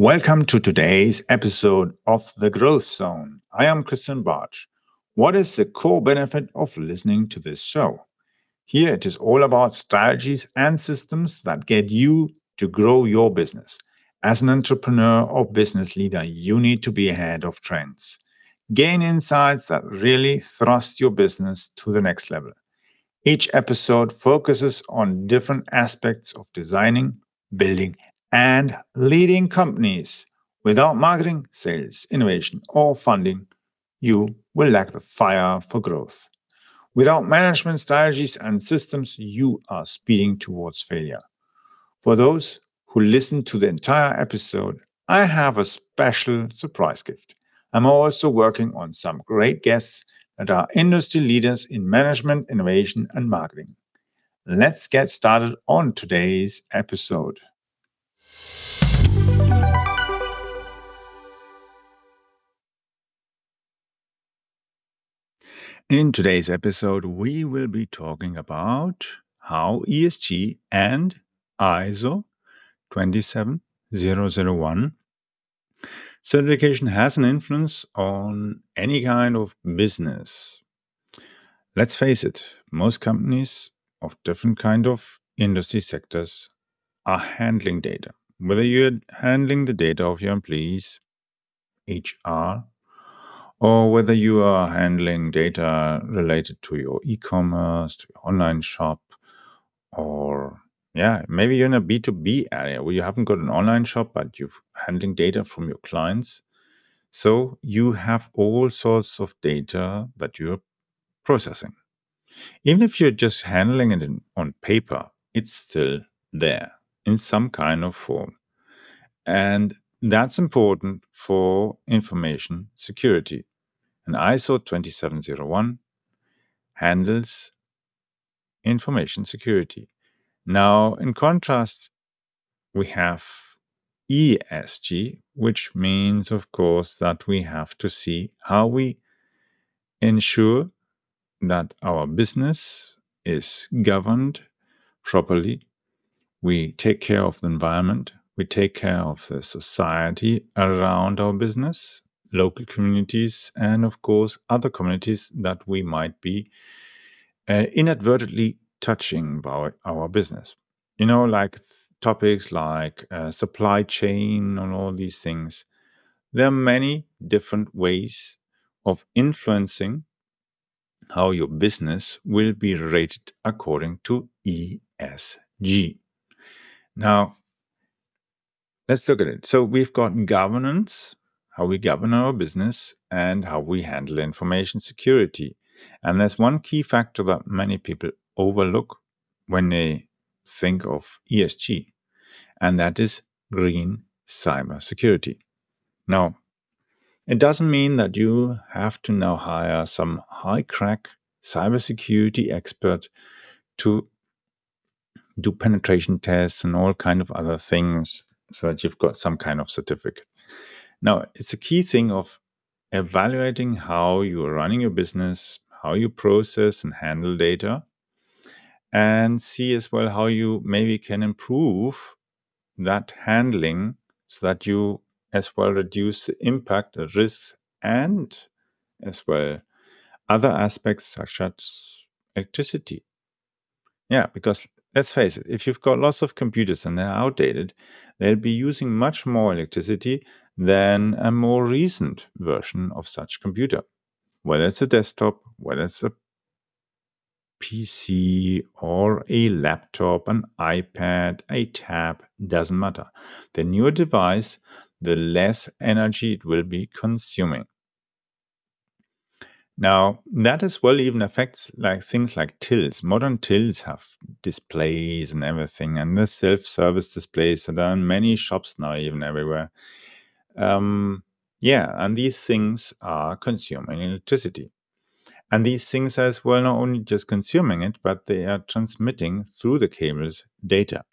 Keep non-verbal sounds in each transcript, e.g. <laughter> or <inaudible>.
Welcome to today's episode of The Growth Zone. I am Christian Bartsch. What is the core benefit of listening to this show? Here it is all about strategies and systems that get you to grow your business. As an entrepreneur or business leader, you need to be ahead of trends. Gain insights that really thrust your business to the next level. Each episode focuses on different aspects of designing, building, and leading companies. Without marketing, sales, innovation, or funding, you will lack the fire for growth. Without management strategies and systems, you are speeding towards failure. For those who listen to the entire episode, I have a special surprise gift. I'm also working on some great guests that are industry leaders in management, innovation, and marketing. Let's get started on today's episode. In today's episode, we will be talking about how ESG and ISO 27001 certification has an influence on any kind of business. Let's face it, most companies of different kind of industry sectors are handling data. Whether you're handling the data of your employees, HR, or whether you are handling data related to your e-commerce, to your online shop, or yeah, maybe you're in a B2B area where you haven't got an online shop, but you're handling data from your clients. So you have all sorts of data that you're processing. Even if you're just handling it in, on paper, it's still there in some kind of form. And that's important for information security. And ISO 2701 handles information security. Now, in contrast, we have ESG, which means, of course, that we have to see how we ensure that our business is governed properly. We take care of the environment. We take care of the society around our business local communities, and of course, other communities that we might be uh, inadvertently touching by our business. You know, like topics like uh, supply chain and all these things. There are many different ways of influencing how your business will be rated according to ESG. Now, let's look at it. So we've got governance, how we govern our business, and how we handle information security. And there's one key factor that many people overlook when they think of ESG, and that is green cybersecurity. Now, it doesn't mean that you have to now hire some high crack cybersecurity expert to do penetration tests and all kind of other things so that you've got some kind of certificate. Now, it's a key thing of evaluating how you are running your business, how you process and handle data, and see as well how you maybe can improve that handling so that you as well reduce the impact, the risks, and as well other aspects such as electricity. Yeah, because let's face it, if you've got lots of computers and they're outdated, they'll be using much more electricity than a more recent version of such computer. Whether it's a desktop, whether it's a PC or a laptop, an iPad, a tab, doesn't matter. The newer device, the less energy it will be consuming. Now, that as well even affects like things like tills. Modern tills have displays and everything, and the self-service displays that are in many shops now, even everywhere. Um, yeah, and these things are consuming electricity. And these things are as well not only just consuming it, but they are transmitting through the cables data.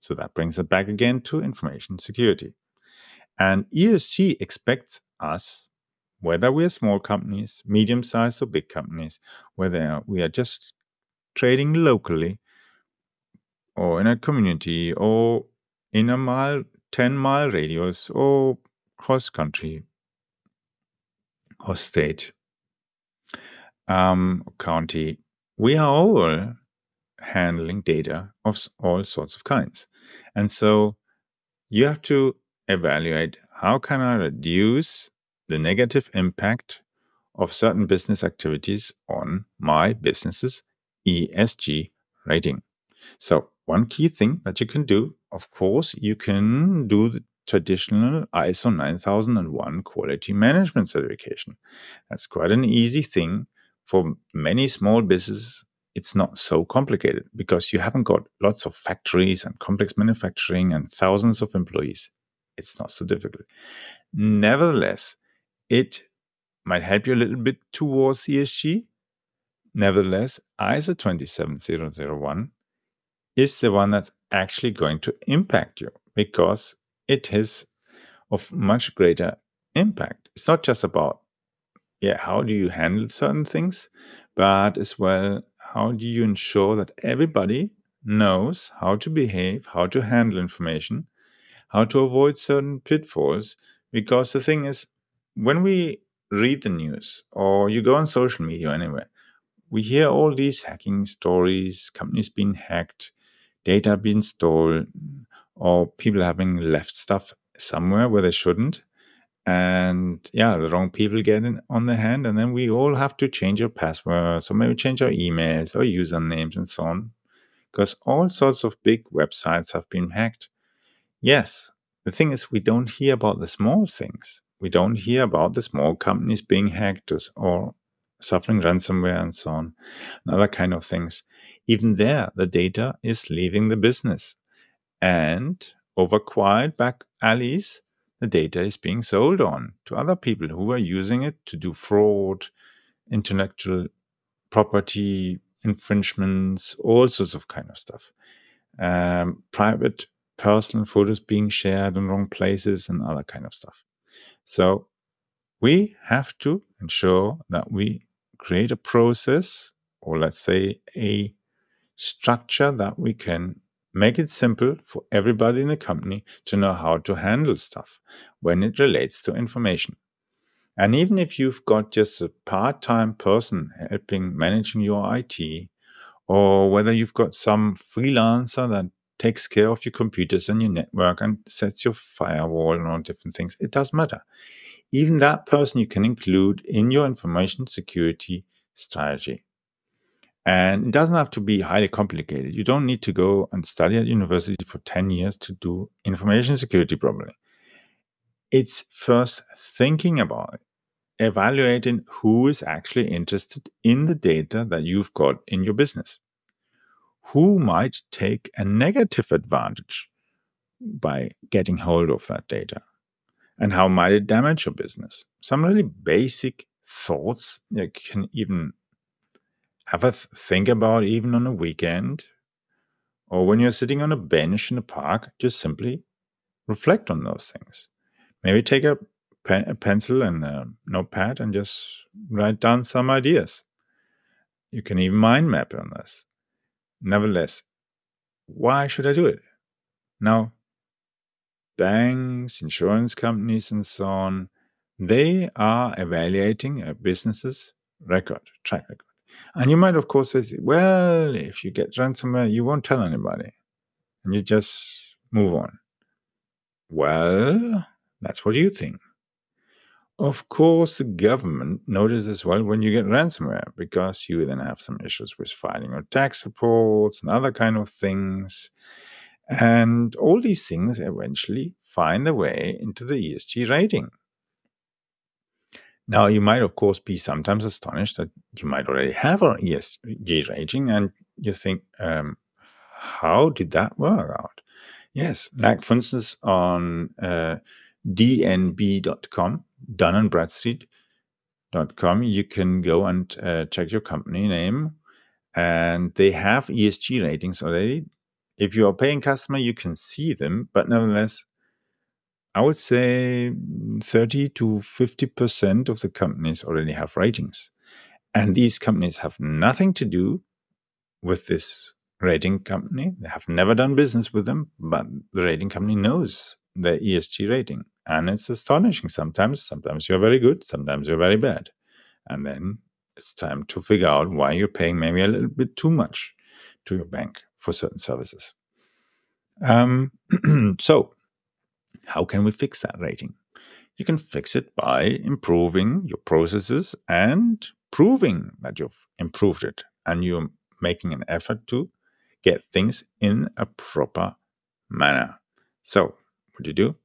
So that brings it back again to information security. And ESG expects us, whether we are small companies, medium sized or big companies, whether we are just trading locally or in a community or in a mile 10 mile radius or country or state, um, county, we are all handling data of all sorts of kinds. And so you have to evaluate how can I reduce the negative impact of certain business activities on my business's ESG rating. So one key thing that you can do, of course, you can do traditional ISO 9001 quality management certification. That's quite an easy thing for many small businesses. It's not so complicated because you haven't got lots of factories and complex manufacturing and thousands of employees. It's not so difficult. Nevertheless, it might help you a little bit towards ESG. Nevertheless, ISO 27001 is the one that's actually going to impact you because it is of much greater impact. It's not just about, yeah, how do you handle certain things, but as well, how do you ensure that everybody knows how to behave, how to handle information, how to avoid certain pitfalls. Because the thing is, when we read the news or you go on social media anywhere, we hear all these hacking stories, companies being hacked, data being stolen, or people having left stuff somewhere where they shouldn't. And yeah, the wrong people get in on the hand, and then we all have to change our passwords, or maybe change our emails or usernames and so on, because all sorts of big websites have been hacked. Yes, the thing is, we don't hear about the small things. We don't hear about the small companies being hacked or suffering ransomware and so on, and other kind of things. Even there, the data is leaving the business. And over quiet back alleys, the data is being sold on to other people who are using it to do fraud, intellectual property infringements, all sorts of kind of stuff. Um, private personal photos being shared in wrong places and other kind of stuff. So we have to ensure that we create a process or let's say a structure that we can make it simple for everybody in the company to know how to handle stuff when it relates to information. And even if you've got just a part time person helping managing your IT, or whether you've got some freelancer that takes care of your computers and your network and sets your firewall and all different things, it does matter. Even that person you can include in your information security strategy. And it doesn't have to be highly complicated. You don't need to go and study at university for 10 years to do information security properly. It's first thinking about it, evaluating who is actually interested in the data that you've got in your business. Who might take a negative advantage by getting hold of that data? And how might it damage your business? Some really basic thoughts you can even have a th- think about even on a weekend or when you're sitting on a bench in a park, just simply reflect on those things. Maybe take a, pen, a pencil and a notepad and just write down some ideas. You can even mind map on this. Nevertheless, why should I do it? Now, banks, insurance companies, and so on, they are evaluating a business's record, track record. And you might, of course, say, well, if you get ransomware, you won't tell anybody. And you just move on. Well, that's what you think. Of course, the government notices well when you get ransomware because you then have some issues with filing your tax reports and other kind of things. And all these things eventually find their way into the ESG rating. Now, you might, of course, be sometimes astonished that you might already have an ESG rating and you think, um, how did that work out? Yes, like for instance, on uh, dnb.com, Dun and Bradstreet.com, you can go and uh, check your company name, and they have ESG ratings already. If you're a paying customer, you can see them, but nevertheless, I would say 30 to 50% of the companies already have ratings. And these companies have nothing to do with this rating company. They have never done business with them, but the rating company knows the ESG rating. And it's astonishing sometimes. Sometimes you're very good, sometimes you're very bad. And then it's time to figure out why you're paying maybe a little bit too much to your bank for certain services. Um, <clears throat> so, how can we fix that rating? You can fix it by improving your processes and proving that you've improved it and you're making an effort to get things in a proper manner. So, what do you do?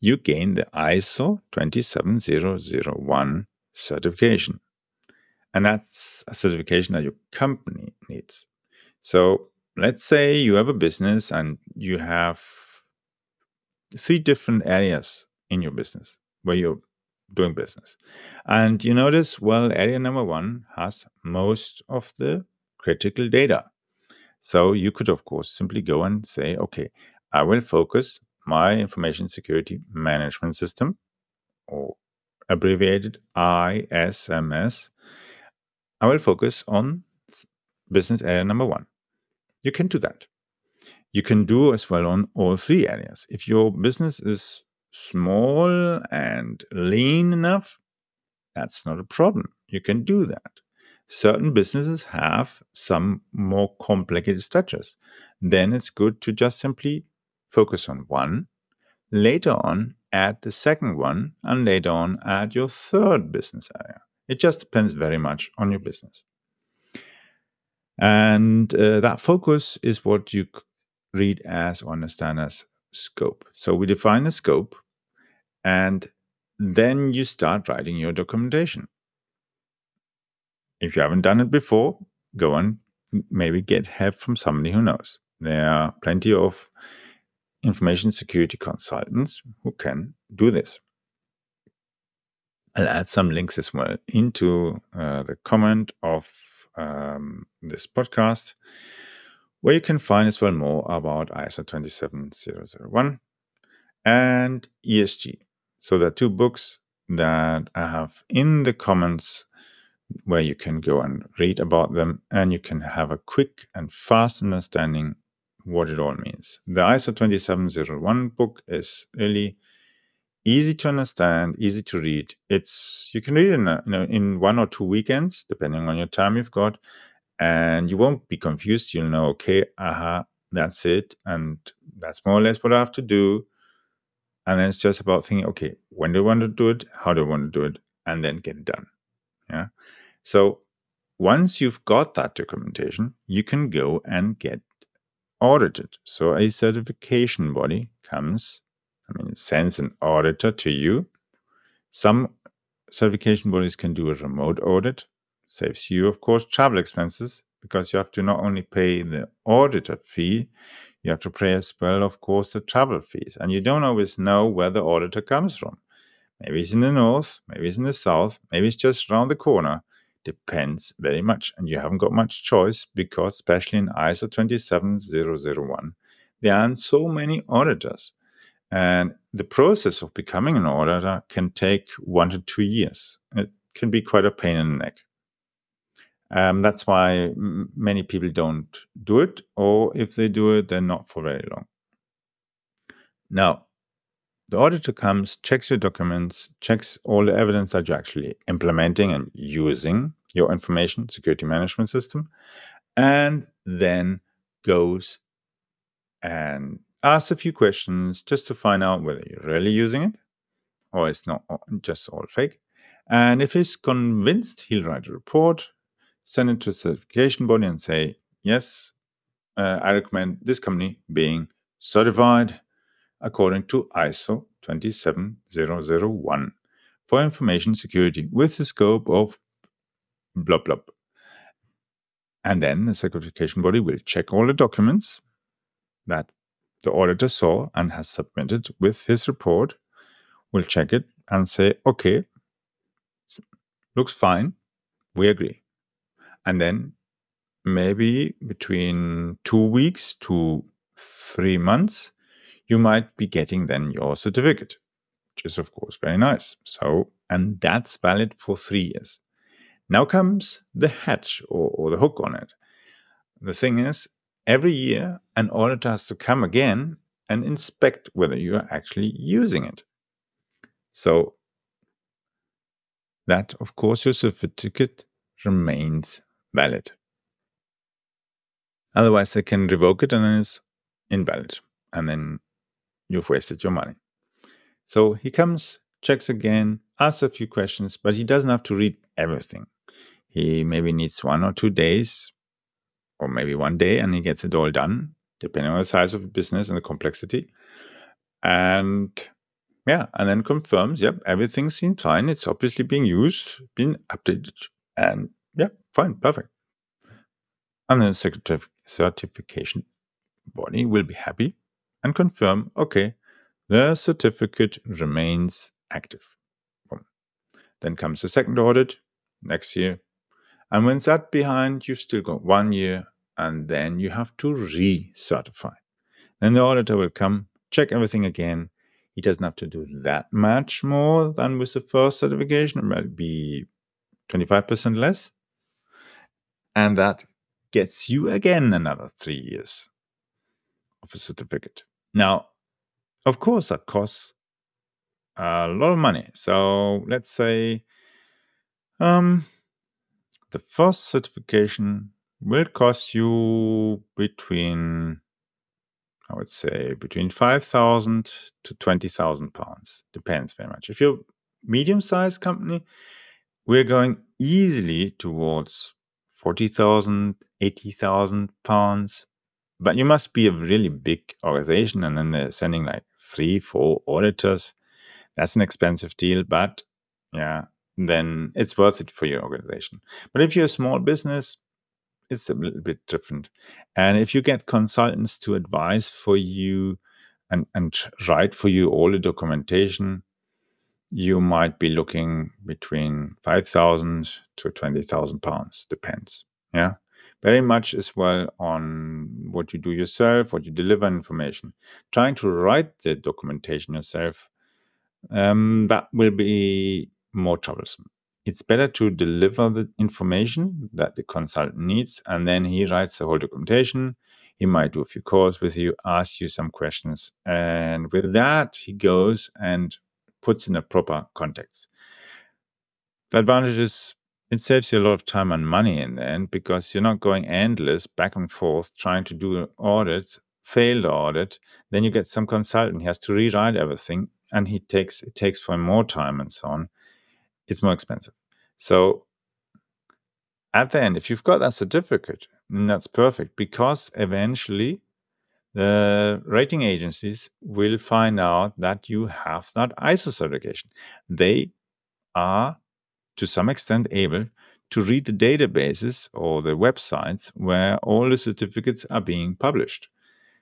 You gain the ISO 27001 certification. And that's a certification that your company needs. So, let's say you have a business and you have three different areas in your business where you're doing business. And you notice, well, area number one has most of the critical data. So you could, of course, simply go and say, okay, I will focus my information security management system, or abbreviated ISMS. I will focus on business area number one. You can do that. You can do as well on all three areas. If your business is small and lean enough, that's not a problem. You can do that. Certain businesses have some more complicated structures. Then it's good to just simply focus on one. Later on, add the second one, and later on, add your third business area. It just depends very much on your business. And uh, that focus is what you read as or understand as scope. So we define a scope and then you start writing your documentation. If you haven't done it before, go and maybe get help from somebody who knows. There are plenty of information security consultants who can do this. I'll add some links as well into uh, the comment of um, this podcast, where you can find as well more about ISO 27001 and ESG. So there are two books that I have in the comments where you can go and read about them and you can have a quick and fast understanding what it all means. The ISO 27001 book is really easy to understand, easy to read. It's you can read it in, a, know, in one or two weekends, depending on your time you've got, and you won't be confused. You'll know, okay, aha, that's it, and that's more or less what I have to do. And then it's just about thinking, okay, when do I want to do it? How do I want to do it? And then get it done. Yeah. So once you've got that documentation, you can go and get audited. So a certification body comes, I mean, sends an auditor to you. Some certification bodies can do a remote audit, saves you, of course, travel expenses because you have to not only pay the auditor fee, you have to pay as well, of course, the travel fees. And you don't always know where the auditor comes from. Maybe it's in the north, maybe it's in the south, maybe it's just around the corner. Depends very much. And you haven't got much choice because, especially in ISO 27001, there aren't so many auditors. And the process of becoming an auditor can take one to two years. It can be quite a pain in the neck. Um, that's why m- many people don't do it, or if they do it, they're not for very long. Now, the auditor comes, checks your documents, checks all the evidence that you're actually implementing and using your information security management system, and then goes and asks a few questions just to find out whether you're really using it or it's not just all fake. And if he's convinced, he'll write a report send it to certification body and say, yes, uh, I recommend this company being certified according to ISO 27001 for information security with the scope of blah blah. And then the certification body will check all the documents that the auditor saw and has submitted with his report, will check it and say, okay, looks fine, we agree and then maybe between two weeks to three months, you might be getting then your certificate, which is, of course, very nice. So, and that's valid for three years. Now comes the hatch or, or the hook on it. The thing is, every year an auditor has to come again and inspect whether you are actually using it. So that, of course, your certificate remains valid. Otherwise, they can revoke it and then it's invalid. And then you've wasted your money. So he comes, checks again, asks a few questions, but he doesn't have to read everything. He maybe needs one or two days, or maybe one day, and he gets it all done, depending on the size of the business and the complexity. And yeah, and then confirms, yep, everything seems fine. It's obviously being used, being updated, and fine, perfect. And then the certification body will be happy and confirm, okay, the certificate remains active. Boom. Then comes the second audit next year. And when that behind, you've still got one year, and then you have to recertify. Then the auditor will come, check everything again. He doesn't have to do that much more than with the first certification. It might be 25% less. And that gets you again another three years of a certificate. Now, of course, that costs a lot of money. So let's say um, the first certification will cost you between, I would say, between 5,000 to 20,000 pounds. Depends very much. If you're medium sized company, we're going easily towards 40,000, 80,000 pounds. But you must be a really big organization, and then they're sending like three, four auditors. That's an expensive deal, but yeah, then it's worth it for your organization. But if you're a small business, it's a little bit different. And if you get consultants to advise for you and, and write for you all the documentation, you might be looking between 5,000 to 20,000 pounds, depends. Yeah very much as well on what you do yourself, what you deliver information. Trying to write the documentation yourself, um, that will be more troublesome. It's better to deliver the information that the consultant needs, and then he writes the whole documentation. He might do a few calls with you, ask you some questions, and with that, he goes and puts in a proper context. The advantage is it saves you a lot of time and money in the end because you're not going endless back and forth trying to do audits, failed audit. Then you get some consultant, he has to rewrite everything and he takes it takes for him more time and so on. It's more expensive. So at the end, if you've got that certificate, that's perfect because eventually the rating agencies will find out that you have that ISO certification. They are to some extent able to read the databases or the websites where all the certificates are being published.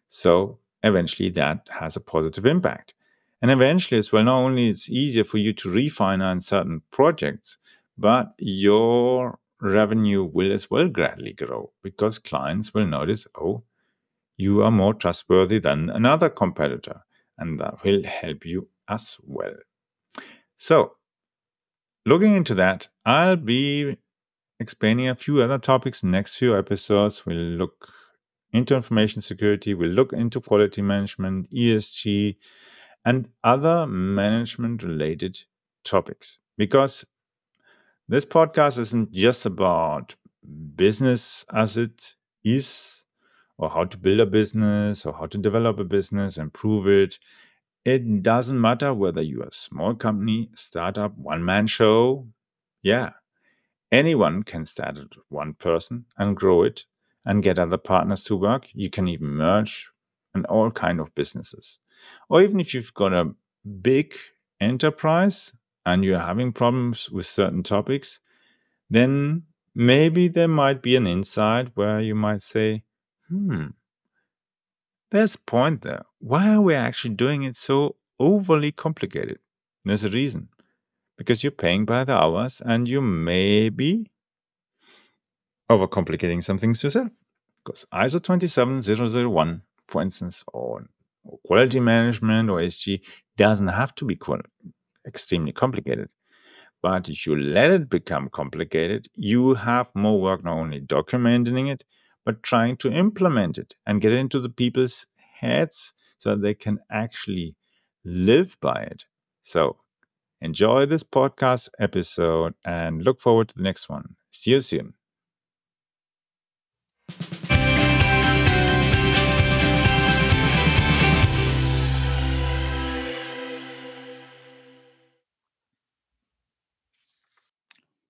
So eventually that has a positive impact. And eventually as well, not only it's easier for you to refinance certain projects, but your revenue will as well gradually grow because clients will notice, oh, you are more trustworthy than another competitor. And that will help you as well. So looking into that, I'll be explaining a few other topics next few episodes. We'll look into information security, we'll look into quality management, ESG, and other management related topics. Because this podcast isn't just about business as it is, or how to build a business, or how to develop a business, improve it. It doesn't matter whether you're a small company, startup, one man show. Yeah, anyone can start it one person and grow it and get other partners to work. You can even merge and all kind of businesses. Or even if you've got a big enterprise and you're having problems with certain topics, then maybe there might be an insight where you might say, hmm, there's a point there. Why are we actually doing it so overly complicated? There's a reason. Because you're paying by the hours and you may be overcomplicating some things yourself. Because ISO 27001, for instance, or quality management or ESG doesn't have to be extremely complicated. But if you let it become complicated, you have more work not only documenting it, but trying to implement it and get it into the people's heads so they can actually live by it. So enjoy this podcast episode and look forward to the next one. See you soon.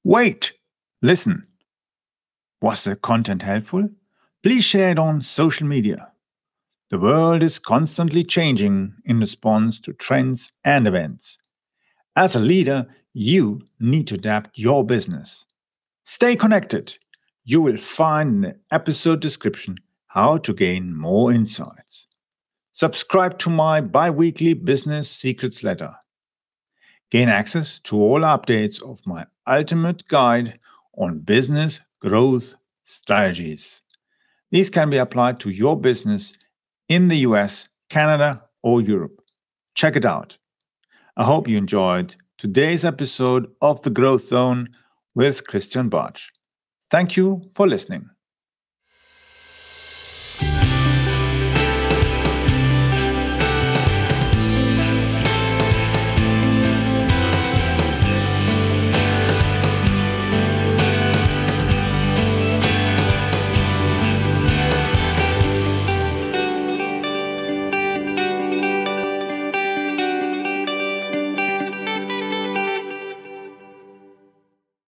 Wait! Listen! Was the content helpful? Please share it on social media. The world is constantly changing in response to trends and events. As a leader, you need to adapt your business. Stay connected. You will find in the episode description how to gain more insights. Subscribe to my bi weekly business secrets letter. Gain access to all updates of my ultimate guide on business growth strategies. These can be applied to your business in the US, Canada, or Europe. Check it out. I hope you enjoyed today's episode of The Growth Zone with Christian Bartsch. Thank you for listening.